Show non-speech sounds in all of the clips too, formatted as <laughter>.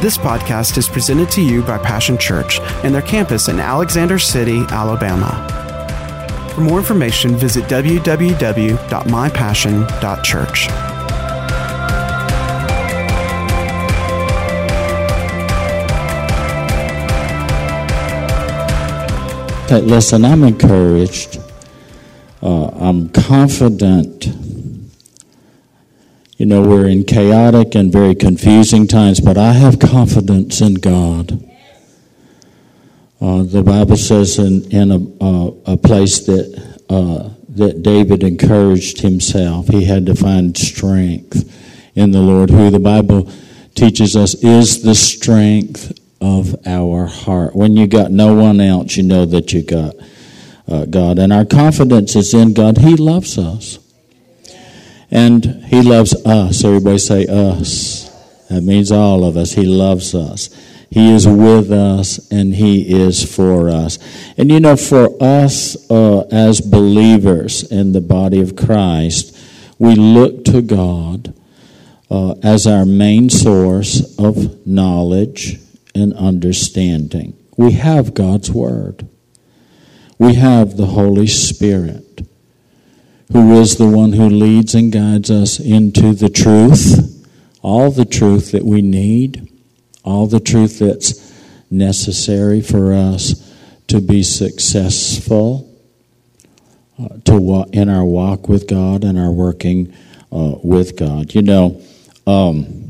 This podcast is presented to you by Passion Church and their campus in Alexander City, Alabama. For more information, visit www.mypassion.church. Okay, listen, I'm encouraged. Uh, I'm confident. You know, we're in chaotic and very confusing times, but I have confidence in God. Uh, the Bible says in, in a, uh, a place that, uh, that David encouraged himself, he had to find strength in the Lord, who the Bible teaches us is the strength of our heart. When you got no one else, you know that you got uh, God. And our confidence is in God. He loves us. And He loves us. Everybody say us. That means all of us. He loves us. He is with us and He is for us. And you know, for us uh, as believers in the body of Christ, we look to God uh, as our main source of knowledge and understanding. We have God's Word. We have the Holy Spirit, who is the one who leads and guides us into the truth, all the truth that we need, all the truth that's necessary for us to be successful uh, to walk in our walk with God and our working uh, with God. You know, um,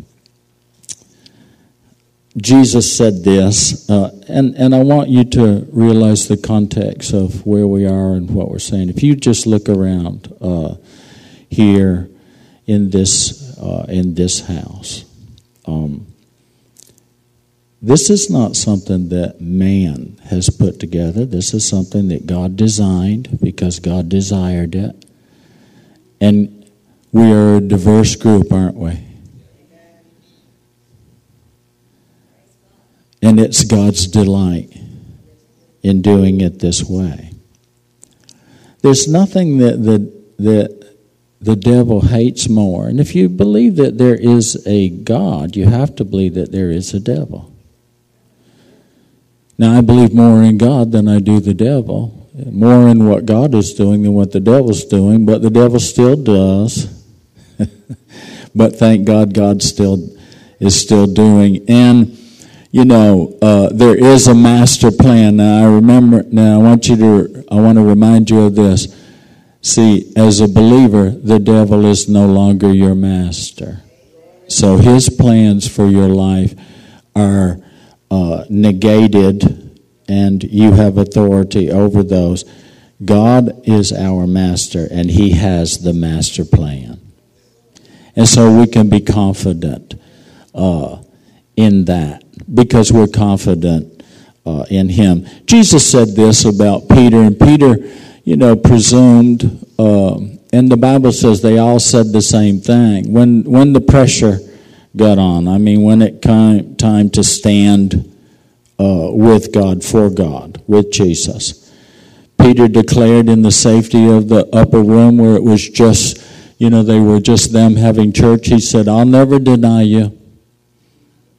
Jesus said this, uh, and, and I want you to realize the context of where we are and what we're saying. If you just look around uh, here in this, uh, in this house, um, this is not something that man has put together. This is something that God designed because God desired it. And we are a diverse group, aren't we? And it's God's delight in doing it this way. There's nothing that the, that the devil hates more. And if you believe that there is a God, you have to believe that there is a devil. Now, I believe more in God than I do the devil, more in what God is doing than what the devil's doing, but the devil still does. <laughs> but thank God, God still is still doing. And you know, uh, there is a master plan. Now, I remember, now I want you to, I want to remind you of this. See, as a believer, the devil is no longer your master. So his plans for your life are uh, negated, and you have authority over those. God is our master, and he has the master plan. And so we can be confident uh, in that because we're confident uh, in him. Jesus said this about Peter, and Peter, you know, presumed, uh, and the Bible says they all said the same thing. When, when the pressure got on, I mean, when it came time to stand uh, with God, for God, with Jesus, Peter declared in the safety of the upper room where it was just, you know, they were just them having church, he said, I'll never deny you.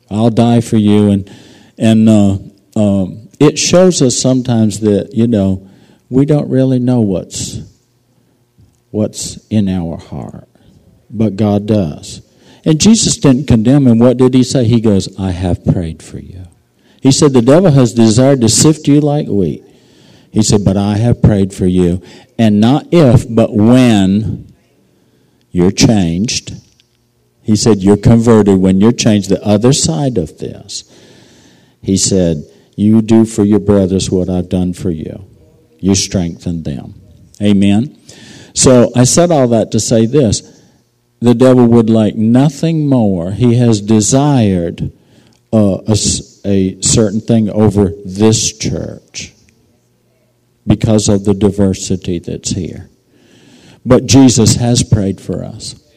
I'll die for you. And, and uh, um, it shows us sometimes that, you know, we don't really know what's, what's in our heart, but God does. And Jesus didn't condemn him. What did he say? He goes, I have prayed for you. He said, The devil has desired to sift you like wheat. He said, But I have prayed for you. And not if, but when you're changed he said, You're converted when you're changed. The other side of this, he said, You do for your brothers what I've done for you. You strengthen them. Amen. So I said all that to say this the devil would like nothing more. He has desired uh, a, a certain thing over this church because of the diversity that's here. But Jesus has prayed for us.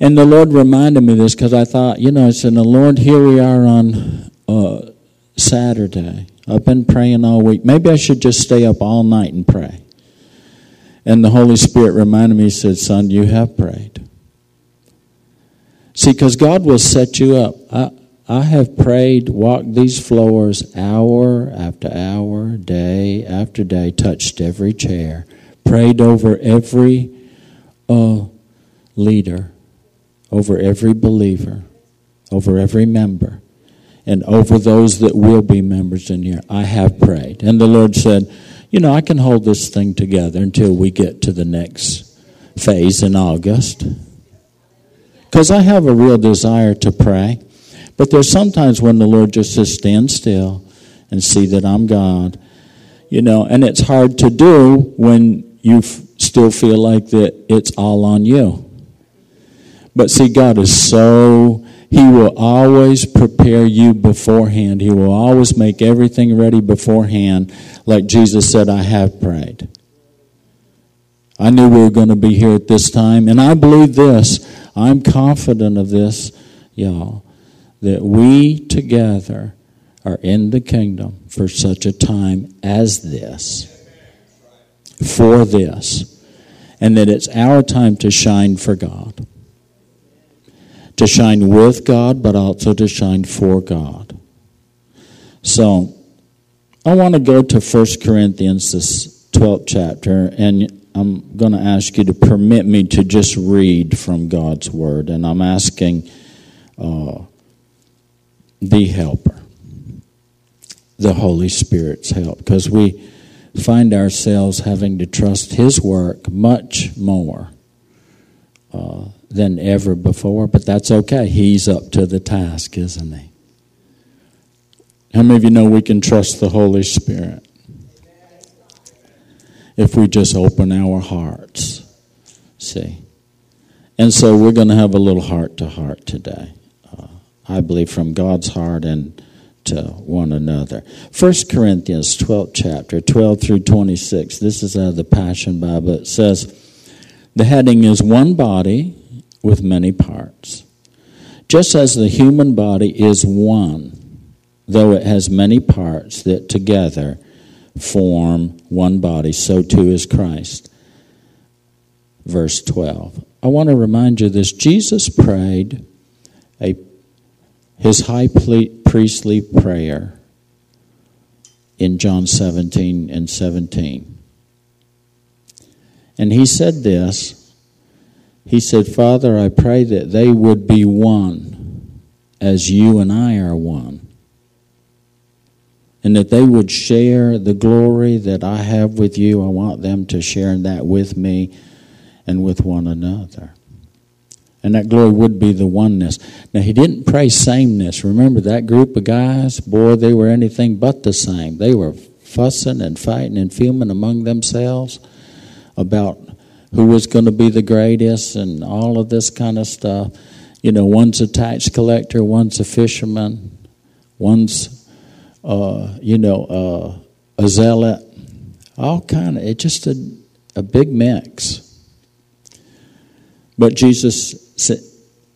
And the Lord reminded me this because I thought, you know, I said, the Lord, here we are on uh, Saturday. I've been praying all week. Maybe I should just stay up all night and pray. And the Holy Spirit reminded me, He said, Son, you have prayed. See, because God will set you up. I, I have prayed, walked these floors hour after hour, day after day, touched every chair, prayed over every uh, leader, over every believer, over every member, and over those that will be members in here. I have prayed. And the Lord said, You know, I can hold this thing together until we get to the next phase in August. Because I have a real desire to pray. But there's sometimes when the Lord just says, Stand still and see that I'm God. You know, and it's hard to do when you f- still feel like that it's all on you. But see, God is so, He will always prepare you beforehand. He will always make everything ready beforehand. Like Jesus said, I have prayed. I knew we were going to be here at this time. And I believe this. I'm confident of this, y'all, that we together are in the kingdom for such a time as this. For this. And that it's our time to shine for God. To shine with God, but also to shine for God. So, I want to go to 1 Corinthians, this 12th chapter, and I'm going to ask you to permit me to just read from God's Word, and I'm asking uh, the Helper, the Holy Spirit's help, because we find ourselves having to trust His work much more uh, than ever before, but that's okay. He's up to the task, isn't He? How many of you know we can trust the Holy Spirit? if we just open our hearts. See? And so we're going to have a little heart to heart today. Uh, I believe from God's heart and to one another. 1 Corinthians 12 chapter 12 through 26. This is out of the Passion Bible. It says, The heading is one body with many parts. Just as the human body is one, though it has many parts that together form one body, so too is Christ. Verse 12. I want to remind you this Jesus prayed a, his high priestly prayer in John 17 and 17. And he said this He said, Father, I pray that they would be one as you and I are one and that they would share the glory that I have with you. I want them to share that with me and with one another. And that glory would be the oneness. Now, he didn't pray sameness. Remember that group of guys? Boy, they were anything but the same. They were fussing and fighting and fuming among themselves about who was going to be the greatest and all of this kind of stuff. You know, one's a tax collector, one's a fisherman, one's uh, you know, uh, a zealot, all kind of, it's just a, a big mix. But Jesus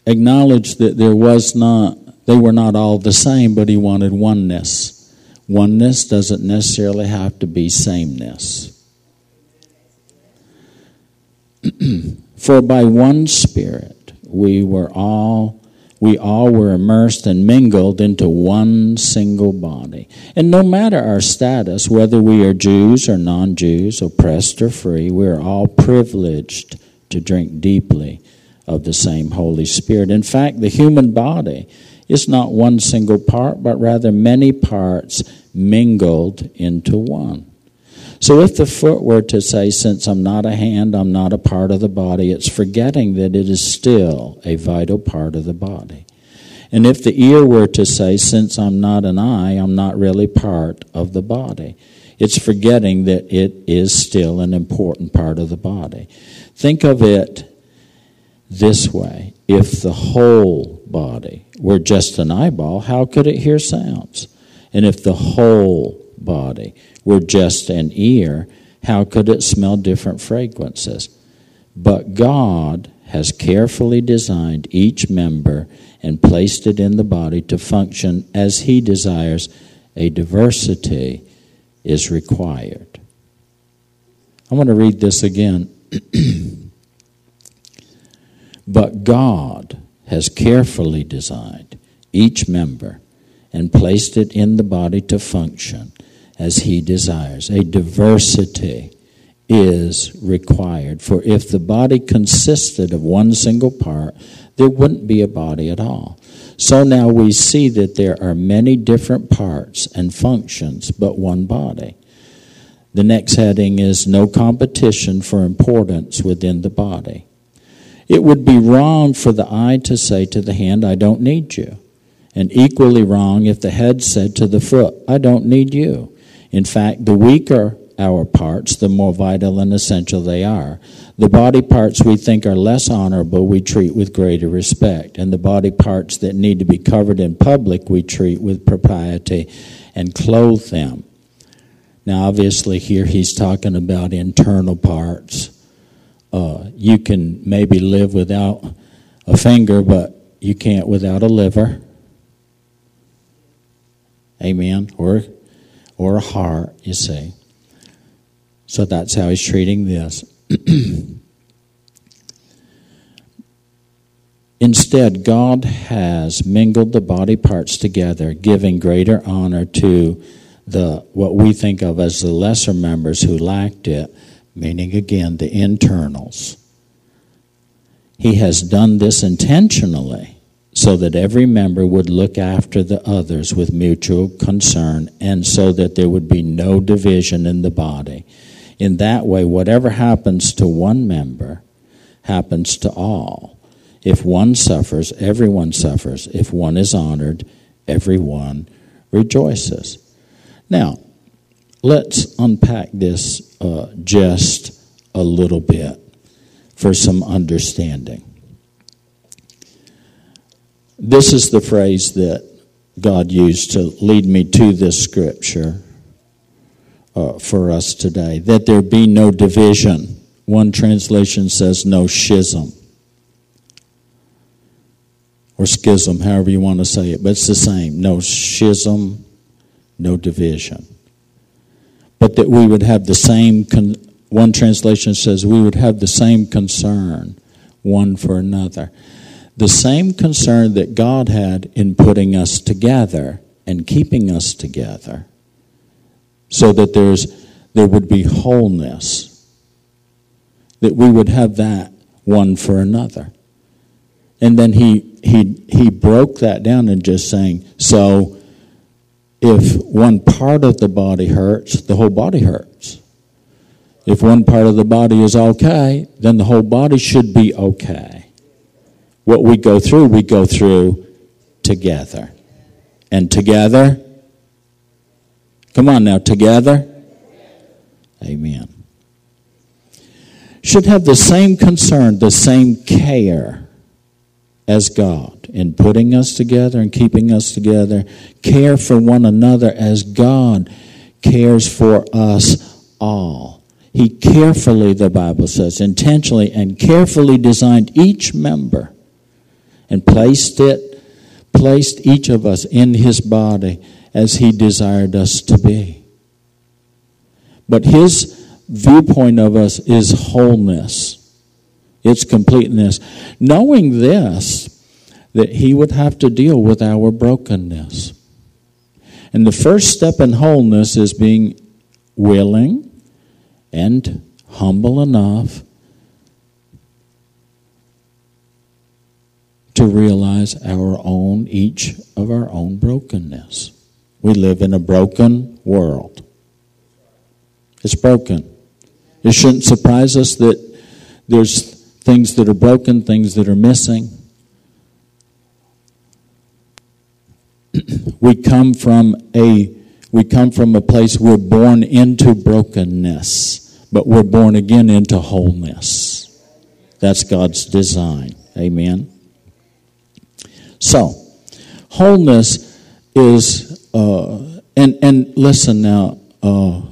acknowledged that there was not, they were not all the same, but he wanted oneness. Oneness doesn't necessarily have to be sameness. <clears throat> For by one Spirit we were all we all were immersed and mingled into one single body. And no matter our status, whether we are Jews or non Jews, oppressed or free, we are all privileged to drink deeply of the same Holy Spirit. In fact, the human body is not one single part, but rather many parts mingled into one. So if the foot were to say, Since I'm not a hand, I'm not a part of the body, it's forgetting that it is still a vital part of the body. And if the ear were to say, Since I'm not an eye, I'm not really part of the body, it's forgetting that it is still an important part of the body. Think of it this way if the whole body were just an eyeball, how could it hear sounds? And if the whole body were just an ear, how could it smell different fragrances? But God has carefully designed each member and placed it in the body to function as He desires. A diversity is required. I want to read this again. <clears throat> but God has carefully designed each member, and placed it in the body to function as he desires. A diversity is required. For if the body consisted of one single part, there wouldn't be a body at all. So now we see that there are many different parts and functions, but one body. The next heading is no competition for importance within the body. It would be wrong for the eye to say to the hand, I don't need you. And equally wrong if the head said to the foot, I don't need you. In fact, the weaker our parts, the more vital and essential they are. The body parts we think are less honorable, we treat with greater respect. And the body parts that need to be covered in public, we treat with propriety and clothe them. Now, obviously, here he's talking about internal parts. Uh, you can maybe live without a finger, but you can't without a liver. Amen. Or, or heart, you see. So that's how he's treating this. <clears throat> Instead, God has mingled the body parts together, giving greater honor to the what we think of as the lesser members who lacked it, meaning again the internals. He has done this intentionally so that every member would look after the others with mutual concern and so that there would be no division in the body. In that way, whatever happens to one member happens to all. If one suffers, everyone suffers. If one is honored, everyone rejoices. Now, let's unpack this uh, just a little bit for some understanding. This is the phrase that God used to lead me to this scripture uh, for us today. That there be no division. One translation says no schism or schism, however you want to say it, but it's the same. No schism, no division. But that we would have the same, con- one translation says we would have the same concern one for another. The same concern that God had in putting us together and keeping us together so that there's there would be wholeness that we would have that one for another. And then he he he broke that down and just saying so if one part of the body hurts the whole body hurts. If one part of the body is okay then the whole body should be okay what we go through we go through together and together Come on now, together. Amen. Should have the same concern, the same care as God in putting us together and keeping us together. Care for one another as God cares for us all. He carefully, the Bible says, intentionally and carefully designed each member and placed it, placed each of us in his body as He desired us to be. But His viewpoint of us is wholeness, it's completeness. Knowing this, that He would have to deal with our brokenness. And the first step in wholeness is being willing and humble enough to realize our own, each of our own brokenness. We live in a broken world. It's broken. It shouldn't surprise us that there's things that are broken, things that are missing. <clears throat> we come from a we come from a place we're born into brokenness, but we're born again into wholeness. That's God's design. Amen. So, wholeness is uh, and and listen now. Uh,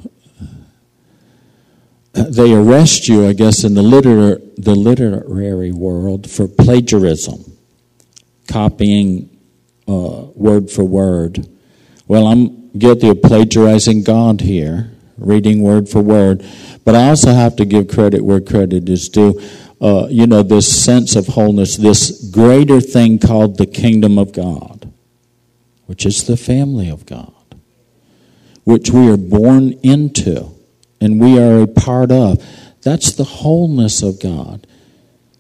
they arrest you, I guess, in the liter- the literary world for plagiarism, copying uh, word for word. Well, I'm guilty of plagiarizing God here, reading word for word, but I also have to give credit where credit is due. Uh, you know, this sense of wholeness, this greater thing called the kingdom of God which is the family of God, which we are born into and we are a part of. That's the wholeness of God.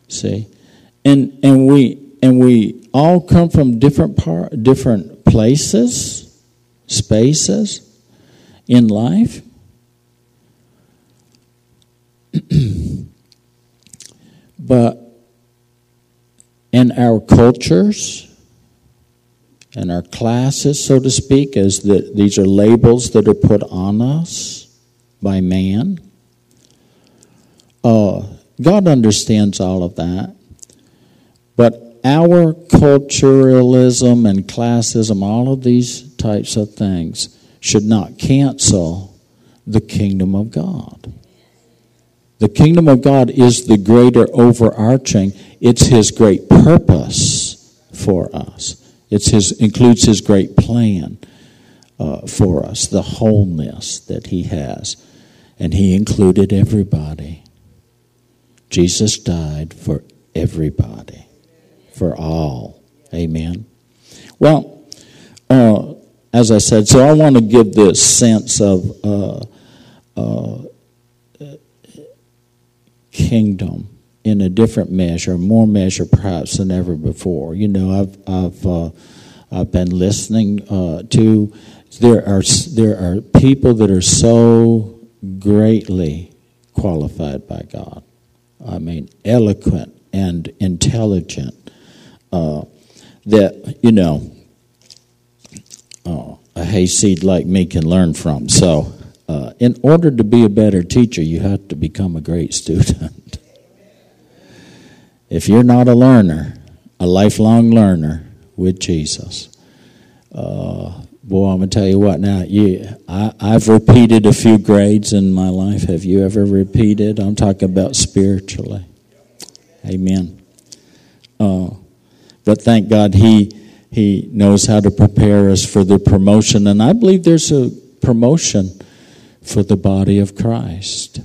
See? And and we and we all come from different part different places, spaces in life. But in our cultures and our classes, so to speak, as that these are labels that are put on us by man. Uh, God understands all of that. But our culturalism and classism, all of these types of things, should not cancel the kingdom of God. The kingdom of God is the greater overarching, it's his great purpose for us. His includes his great plan uh, for us, the wholeness that he has. And he included everybody. Jesus died for everybody, for all. Amen. Well, uh, as I said, so I want to give this sense of uh, uh, kingdom in a different measure, more measure perhaps than ever before. You know, I've I've uh, I've been listening uh, to there are there are people that are so greatly qualified by God. I mean, eloquent and intelligent. Uh, that you know, uh, a hayseed like me can learn from. So, uh, in order to be a better teacher, you have to become a great student. <laughs> if you're not a learner, a lifelong learner with Jesus, uh, boy, I'm gonna tell you what. Now, you, I, I've repeated a few grades in my life. Have you ever repeated? I'm talking about spiritually. Amen. Uh, but thank God, He He knows how to prepare us for the promotion, and I believe there's a promotion for the body of Christ.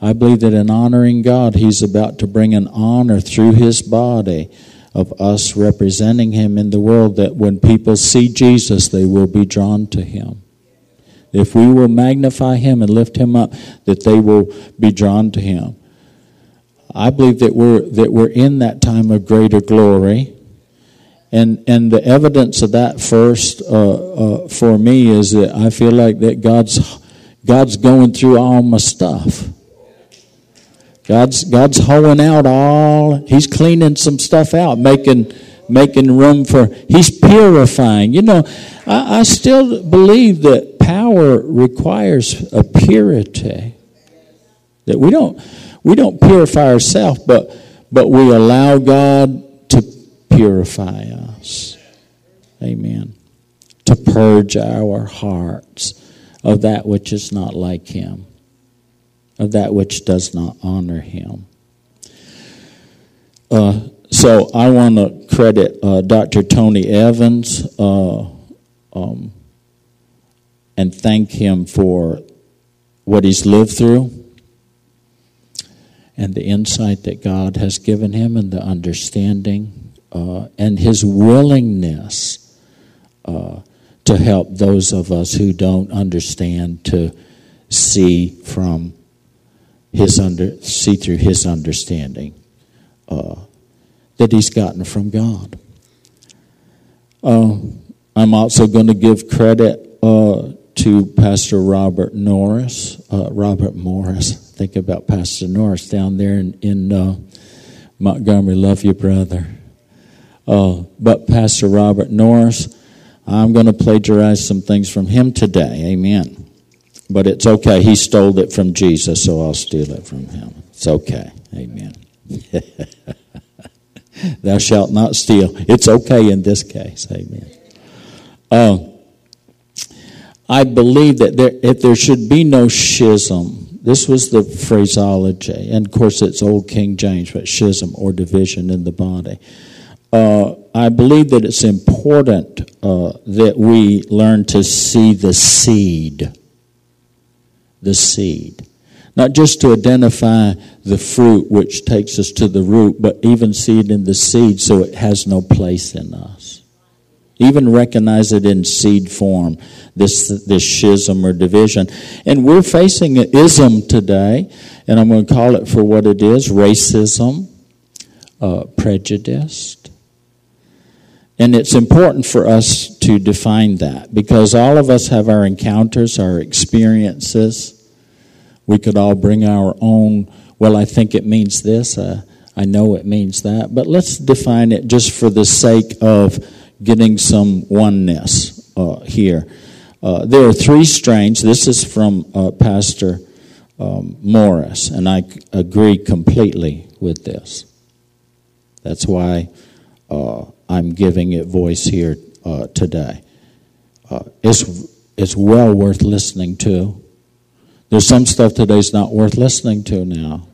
I believe that in honoring God, He's about to bring an honor through His body of us representing Him in the world, that when people see Jesus, they will be drawn to Him. If we will magnify Him and lift Him up, that they will be drawn to Him. I believe that we're, that we're in that time of greater glory. And, and the evidence of that first uh, uh, for me is that I feel like that God's, God's going through all my stuff. God's, God's hoeing out all, He's cleaning some stuff out, making, making room for, He's purifying. You know, I, I still believe that power requires a purity. That we don't, we don't purify ourselves, but, but we allow God purify us. Amen. To purge our hearts of that which is not like Him, of that which does not honor Him. Uh, so I want to credit uh, Dr. Tony Evans uh, um, and thank him for what he's lived through and the insight that God has given him and the understanding uh, and his willingness uh, to help those of us who don't understand to see from his under see through his understanding uh, that he's gotten from God. Uh, I'm also going to give credit uh, to Pastor Robert Norris, uh, Robert Morris. Think about Pastor Norris down there in, in Montgomery. Love you, brother. Uh, but Pastor Robert Norris, I'm going to plagiarize some things from him today. Amen. But it's okay. He stole it from Jesus, so I'll steal it from him. It's okay. Amen. <laughs> Thou shalt not steal. It's okay in this case. Amen. Uh, I believe that there, if there should be no schism, this was the phraseology, and of course it's Old King James, but schism or division in the body uh, I believe that it's important uh, that we learn to see the seed. The seed. Not just to identify the fruit which takes us to the root, but even see it in the seed so it has no place in us. Even recognize it in seed form, this, this schism or division. And we're facing an ism today, and I'm going to call it for what it is racism, uh, prejudice. And it's important for us to define that because all of us have our encounters, our experiences. We could all bring our own, well, I think it means this, uh, I know it means that, but let's define it just for the sake of getting some oneness uh, here. Uh, there are three strains. This is from uh, Pastor um, Morris, and I agree completely with this. That's why I'm giving it voice here uh, today. Uh, it's, it's well worth listening to. There's some stuff today's not worth listening to now,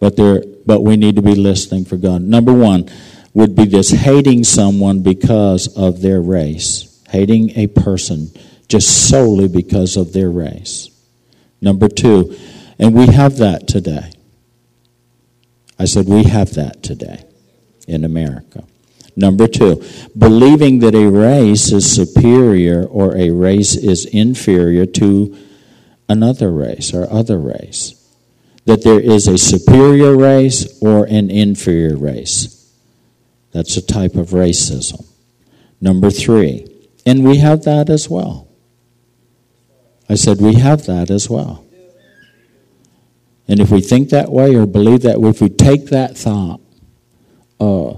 but there, but we need to be listening for God. Number one, would be this hating someone because of their race, hating a person just solely because of their race. Number two, and we have that today. I said we have that today in America. Number two, believing that a race is superior or a race is inferior to another race or other race. That there is a superior race or an inferior race. That's a type of racism. Number three, and we have that as well. I said, we have that as well. And if we think that way or believe that, way, if we take that thought uh,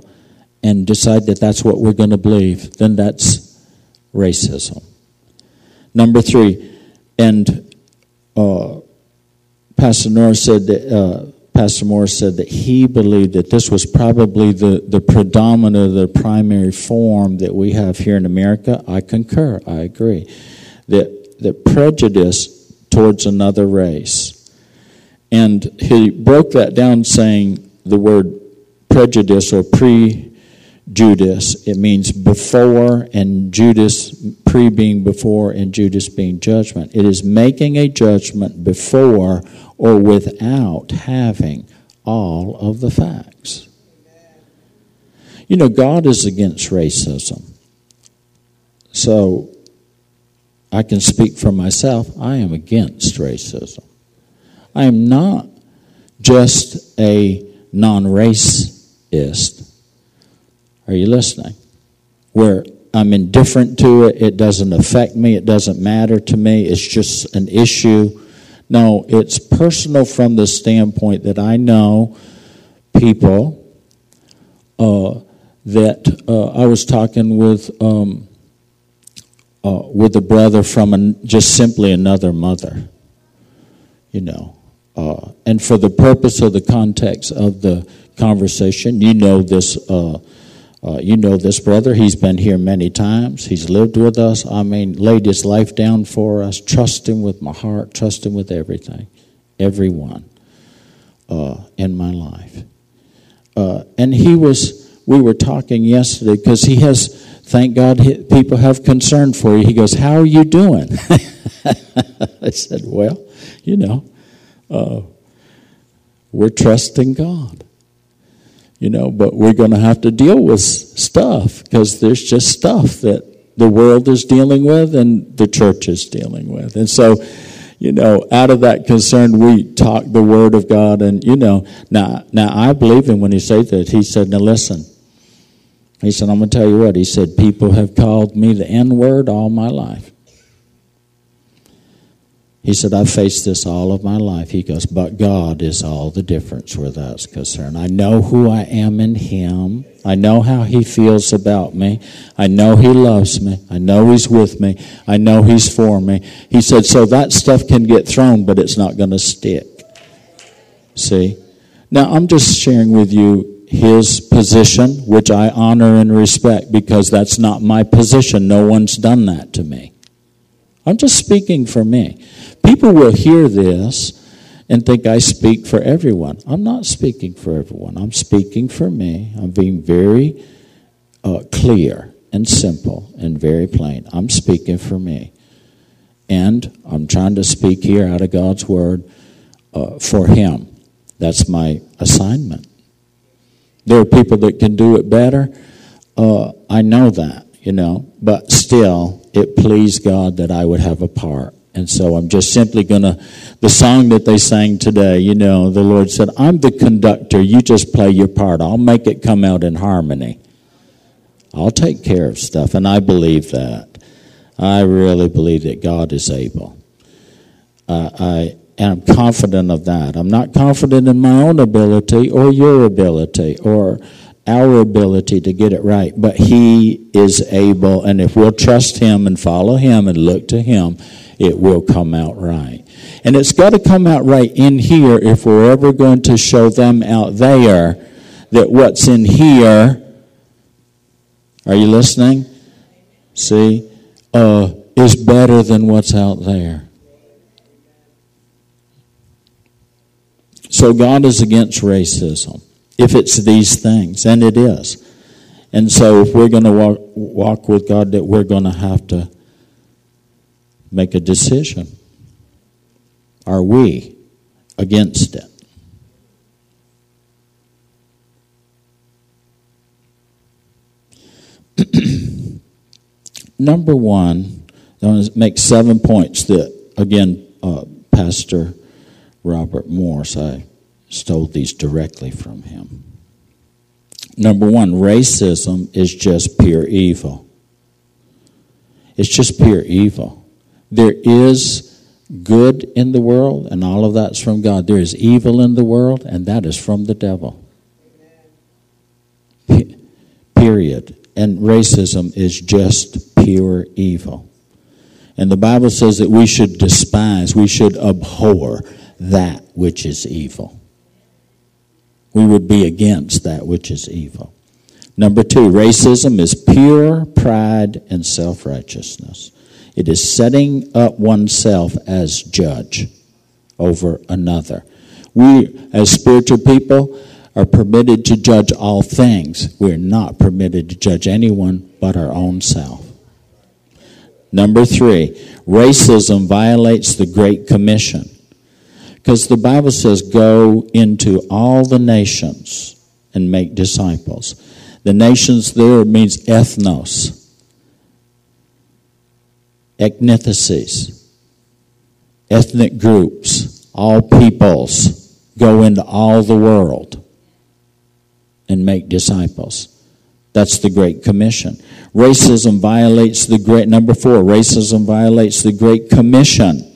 and decide that that's what we're going to believe, then that's racism. Number three, and uh, Pastor Norris said that. Uh, Pastor Morris said that he believed that this was probably the, the predominant, the primary form that we have here in America. I concur. I agree. That, that prejudice towards another race. And he broke that down saying the word prejudice or prejudice. It means before and Judas, pre being before and Judas being judgment. It is making a judgment before or without having all of the facts. You know, God is against racism. So I can speak for myself. I am against racism. I am not just a non racist. Are you listening? Where I'm indifferent to it, it doesn't affect me, it doesn't matter to me, it's just an issue no, it's personal from the standpoint that I know people uh, that uh, I was talking with um, uh, with a brother from an, just simply another mother, you know. Uh, and for the purpose of the context of the conversation, you know this uh, you know this brother. He's been here many times. He's lived with us. I mean, laid his life down for us. Trust him with my heart. Trust him with everything. Everyone uh, in my life. Uh, and he was, we were talking yesterday because he has, thank God, people have concern for you. He goes, How are you doing? <laughs> I said, Well, you know, uh, we're trusting God you know, but we're going to have to deal with stuff because there's just stuff that the world is dealing with and the church is dealing with. And so, you know, out of that concern, we talk the word of God. And, you know, now, now I believe him when he said that. He said, now listen. He said, I'm going to tell you what. He said, people have called me the N word all my life. He said, I've faced this all of my life. He goes, but God is all the difference where that's concerned. I know who I am in Him. I know how He feels about me. I know He loves me. I know He's with me. I know He's for me. He said, so that stuff can get thrown, but it's not going to stick. See? Now, I'm just sharing with you His position, which I honor and respect because that's not my position. No one's done that to me. I'm just speaking for me. People will hear this and think I speak for everyone. I'm not speaking for everyone. I'm speaking for me. I'm being very uh, clear and simple and very plain. I'm speaking for me. And I'm trying to speak here out of God's Word uh, for Him. That's my assignment. There are people that can do it better. Uh, I know that. You know, but still, it pleased God that I would have a part. And so I'm just simply going to, the song that they sang today, you know, the Lord said, I'm the conductor, you just play your part. I'll make it come out in harmony. I'll take care of stuff, and I believe that. I really believe that God is able. Uh, I I'm confident of that. I'm not confident in my own ability or your ability or our ability to get it right, but He is able, and if we'll trust Him and follow Him and look to Him, it will come out right. And it's got to come out right in here if we're ever going to show them out there that what's in here, are you listening? See, uh, is better than what's out there. So God is against racism if it's these things, and it is. And so if we're going to walk, walk with God, that we're going to have to make a decision. Are we against it? <clears throat> Number one, I want to make seven points that, again, uh, Pastor Robert Morris. I stole these directly from him. Number one, racism is just pure evil. It's just pure evil. There is good in the world, and all of that's from God. There is evil in the world, and that is from the devil. P- period. And racism is just pure evil. And the Bible says that we should despise, we should abhor that which is evil. We would be against that which is evil. Number two, racism is pure pride and self righteousness. It is setting up oneself as judge over another. We, as spiritual people, are permitted to judge all things. We're not permitted to judge anyone but our own self. Number three, racism violates the Great Commission. Because the Bible says, go into all the nations and make disciples. The nations there means ethnos, ethnicities, ethnic groups, all peoples. Go into all the world and make disciples. That's the Great Commission. Racism violates the great, number four, racism violates the Great Commission.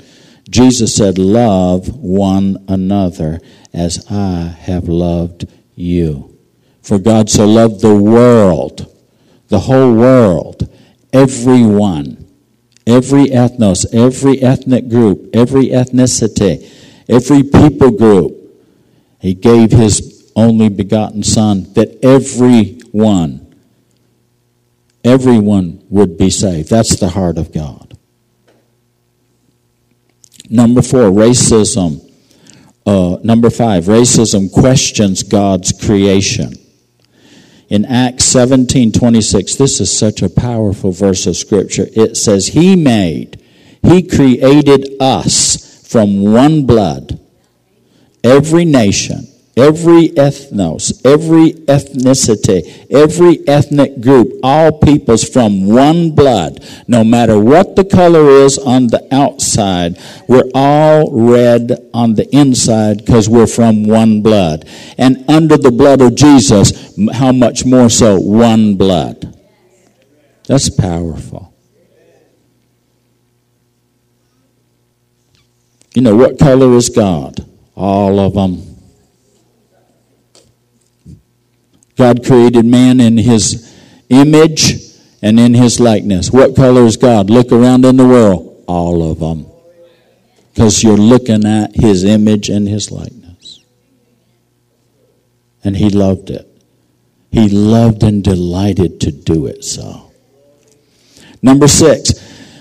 Jesus said, Love one another as I have loved you. For God so loved the world, the whole world, everyone, every ethnos, every ethnic group, every ethnicity, every people group. He gave his only begotten Son that everyone, everyone would be saved. That's the heart of God. Number four, racism. Uh, number five, racism questions God's creation. In Acts 17 26, this is such a powerful verse of Scripture. It says, He made, He created us from one blood, every nation, every ethnos, every ethnicity, every ethnic group, all peoples from one blood, no matter what the color is on the outside, we're all red on the inside because we're from one blood. And under the blood of Jesus, how much more so one blood? That's powerful. You know, what color is God? All of them God created man in his image and in his likeness. What color is God? Look around in the world. All of them. Because you're looking at his image and his likeness. And he loved it. He loved and delighted to do it so. Number six,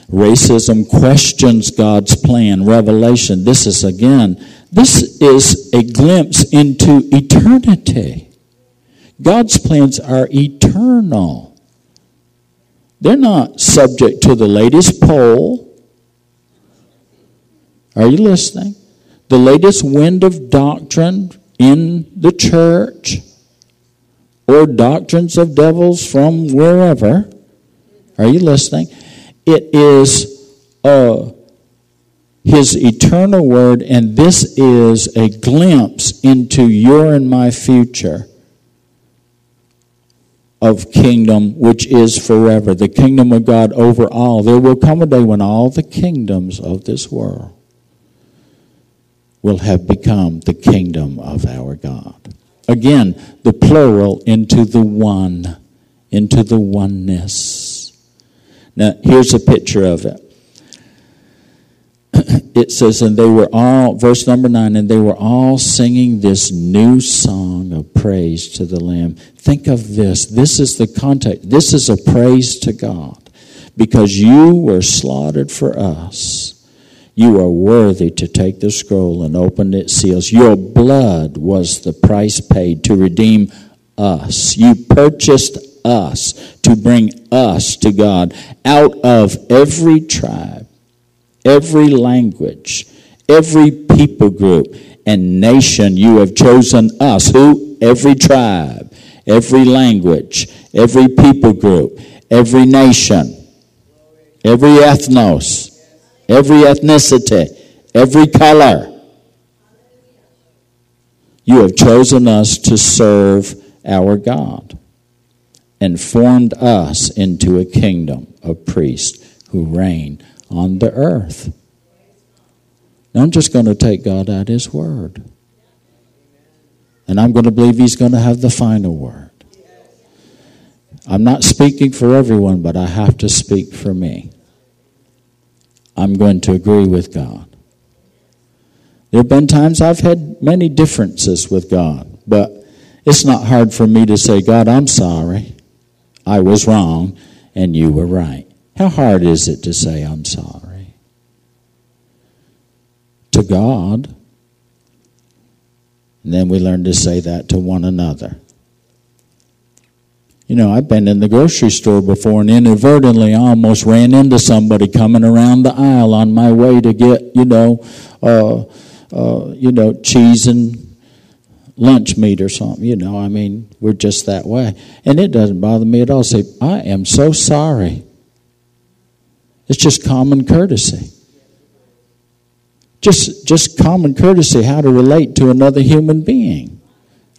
racism questions God's plan. Revelation. This is again, this is a glimpse into eternity. God's plans are eternal. They're not subject to the latest poll. Are you listening? The latest wind of doctrine in the church or doctrines of devils from wherever. Are you listening? It is uh, His eternal word, and this is a glimpse into your and my future of kingdom which is forever, the kingdom of God over all. There will come a day when all the kingdoms of this world will have become the kingdom of our God. Again, the plural into the one, into the oneness. Now, here's a picture of it. <clears throat> It says, and they were all, verse number nine, and they were all singing this new song of praise to the Lamb. Think of this. This is the context. This is a praise to God because you were slaughtered for us. You are worthy to take the scroll and open its seals. Your blood was the price paid to redeem us. You purchased us to bring us to God out of every tribe, every language, every people group and nation. You have chosen us. Who? Every tribe, every language, every people group, every nation, every ethnos every ethnicity, every color. You have chosen us to serve our God and formed us into a kingdom of priests who reign on the earth. I'm just going to take God at His word. And I'm going to believe He's going to have the final word. I'm not speaking for everyone, but I have to speak for me. I'm going to agree with God. There have been times I've had many differences with God, but it's not hard for me to say, God, I'm sorry. I was wrong and you were right. How hard is it to say, I'm sorry? To God. And then we learn to say that to one another. You know, I've been in the grocery store before and inadvertently I almost ran into somebody coming around the aisle on my way to get, you know, uh, uh, you know, cheese and lunch meat or something. You know, I mean, we're just that way. And it doesn't bother me at all. Say, I am so sorry. It's just common courtesy. Just, just common courtesy, how to relate to another human being.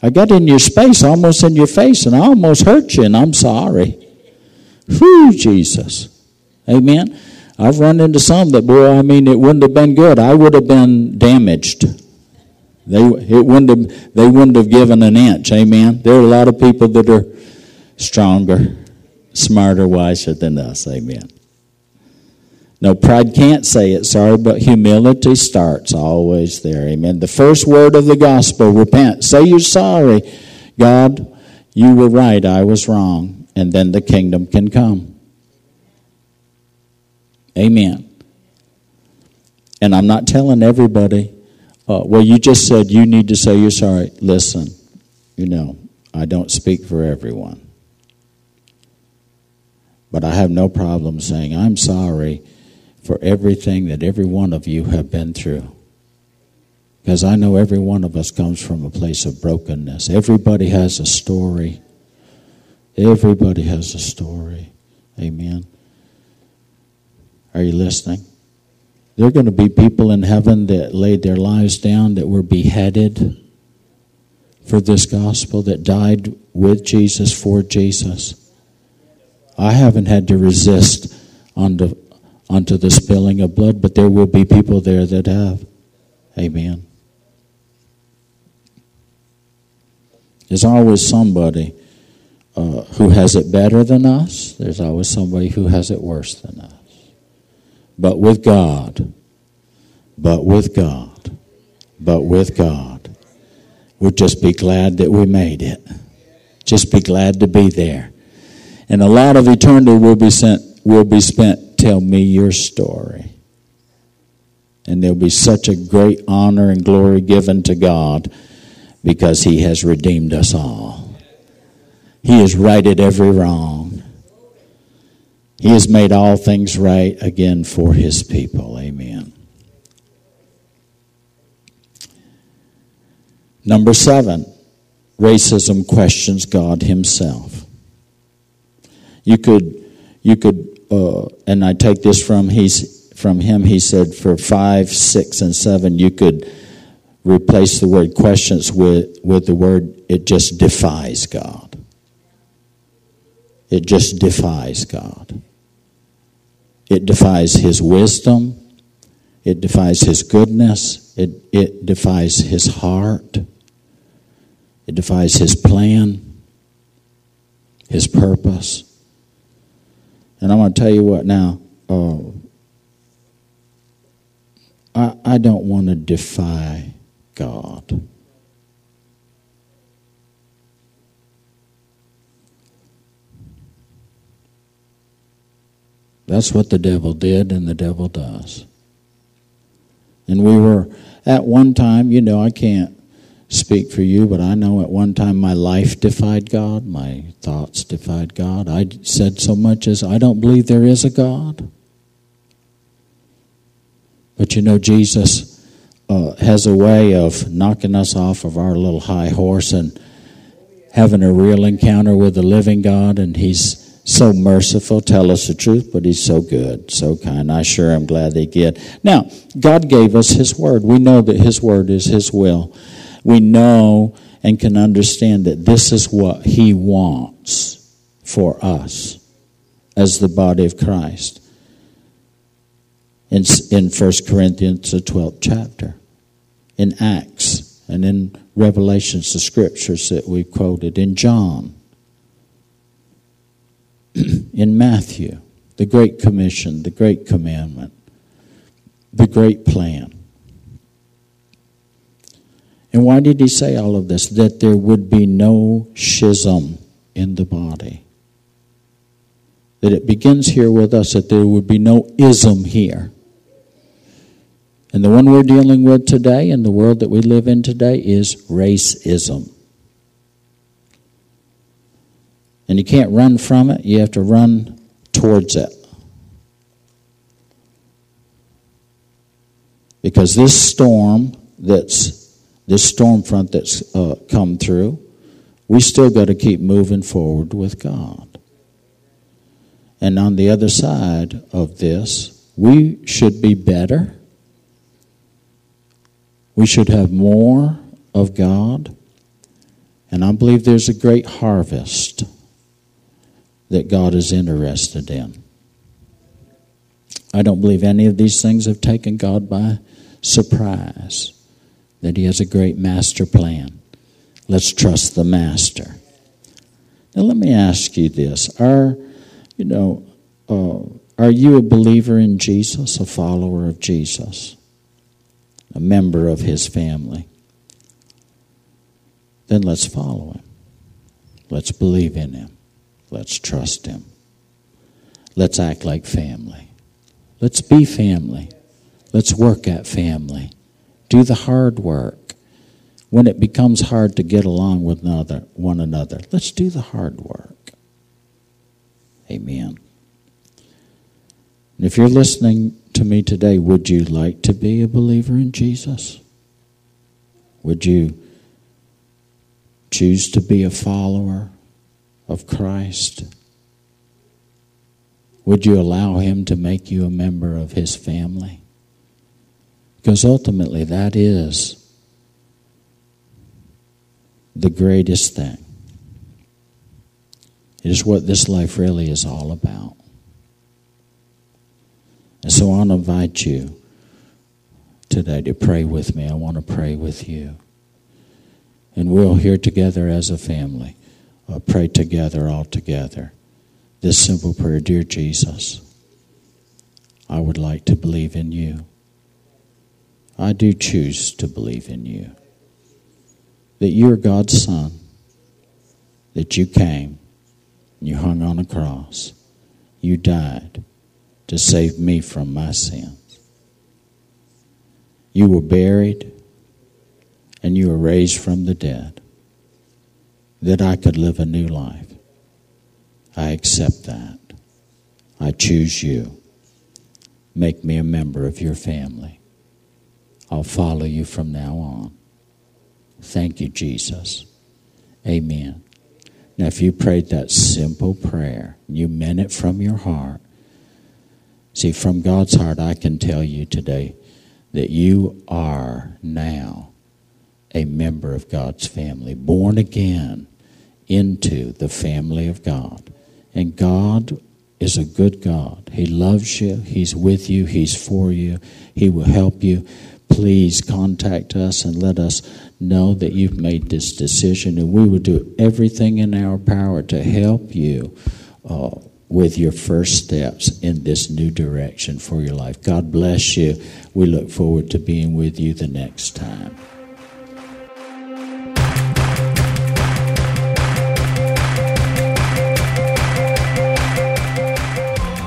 I got in your space, almost in your face, and I almost hurt you, and I'm sorry. Whew, Jesus. Amen. I've run into some that, boy, I mean, it wouldn't have been good. I would have been damaged. They, it wouldn't have, they wouldn't have given an inch. Amen. There are a lot of people that are stronger, smarter, wiser than us. Amen. No, pride can't say it, sorry, but humility starts always there. Amen. The first word of the gospel, repent. Say you're sorry. God, you were right, I was wrong. And then the kingdom can come. Amen. And I'm not telling everybody, uh, well, you just said you need to say you're sorry. Listen, you know, I don't speak for everyone. But I have no problem saying, I'm sorry for everything that every one of you have been through. Because I know every one of us comes from a place of brokenness. Everybody has a story. Everybody has a story. Amen. Are you listening? There are going to be people in heaven that laid their lives down, that were beheaded for this gospel, that died with Jesus, for Jesus. I haven't had to resist unto unto the spilling of blood, but there will be people there that have. Amen. There's always somebody uh, who has it better than us. There's always somebody who has it worse than us. But with God, but with God, but with God, we'll just be glad that we made it. Just be glad to be there. And a lot of eternity will be sent will be spent tell me your story. And there'll be such a great honor and glory given to God because He has redeemed us all. He has righted every wrong. He has made all things right again for His people. Amen. Number seven, racism questions God Himself. You could you could, uh, and I take this from he's from him. He said for five, six, and seven, you could replace the word questions with with the word it just defies God. It just defies God. It defies His wisdom. It defies His goodness. It, it defies His heart. It defies His plan, His purpose. And I'm going to tell you what now. Uh, I, I don't want to defy God. That's what the devil did and the devil does. And we were, at one time, you know, I can't speak for you, but I know at one time my life defied God, my thoughts defied God. I said so much as, I don't believe there is a God. But you know, Jesus uh, has a way of knocking us off of our little high horse and having a real encounter with the living God, and He's so merciful, tell us the truth, but he's so good, so kind. I sure am glad they get. Now, God gave us his word. We know that his word is his will. We know and can understand that this is what he wants for us as the body of Christ. In, in 1 Corinthians, the 12th chapter, in Acts, and in Revelations, the scriptures that we've quoted, in John <clears throat> in Matthew, the Great Commission, the Great Commandment, the Great Plan. And why did he say all of this? That there would be no schism in the body. That it begins here with us, that there would be no ism here. And the one we're dealing with today in the world that we live in today is racism. And you can't run from it, you have to run towards it. Because this storm that's this storm front that's uh, come through, we still got to keep moving forward with God. And on the other side of this, we should be better. We should have more of God. And I believe there's a great harvest that God is interested in. I don't believe any of these things have taken God by surprise, that He has a great master plan. Let's trust the master. Now, let me ask you this. Are, you know, uh, are you a believer in Jesus, a follower of Jesus, a member of His family? Then let's follow Him. Let's believe in Him. Let's trust Him. Let's act like family. Let's be family. Let's work at family. Do the hard work. When it becomes hard to get along with another, one another, let's do the hard work. Amen. And if you're listening to me today, would you like to be a believer in Jesus? Would you choose to be a follower of Christ? Would you allow Him to make you a member of His family? Because ultimately, that is the greatest thing. It is what this life really is all about. And so I want to invite you today to pray with me. I want to pray with you. And we'll here together as a family uh, pray together, all together. This simple prayer Dear Jesus, I would like to believe in you. I do choose to believe in you. That you're God's Son, that you came, you hung on a cross, you died to save me from my sins. You were buried, and you were raised from the dead that I could live a new life. I accept that. I choose you. Make me a member of your family. I'll follow you from now on. Thank you, Jesus. Amen. Now, if you prayed that simple prayer, you meant it from your heart. See, from God's heart, I can tell you today that you are now a member of God's family, born again into the family of God. And God is a good God. He loves you, He's with you, He's for you, He will help you. Please contact us and let us know that you've made this decision, and we will do everything in our power to help you. Uh, with your first steps in this new direction for your life. God bless you. We look forward to being with you the next time.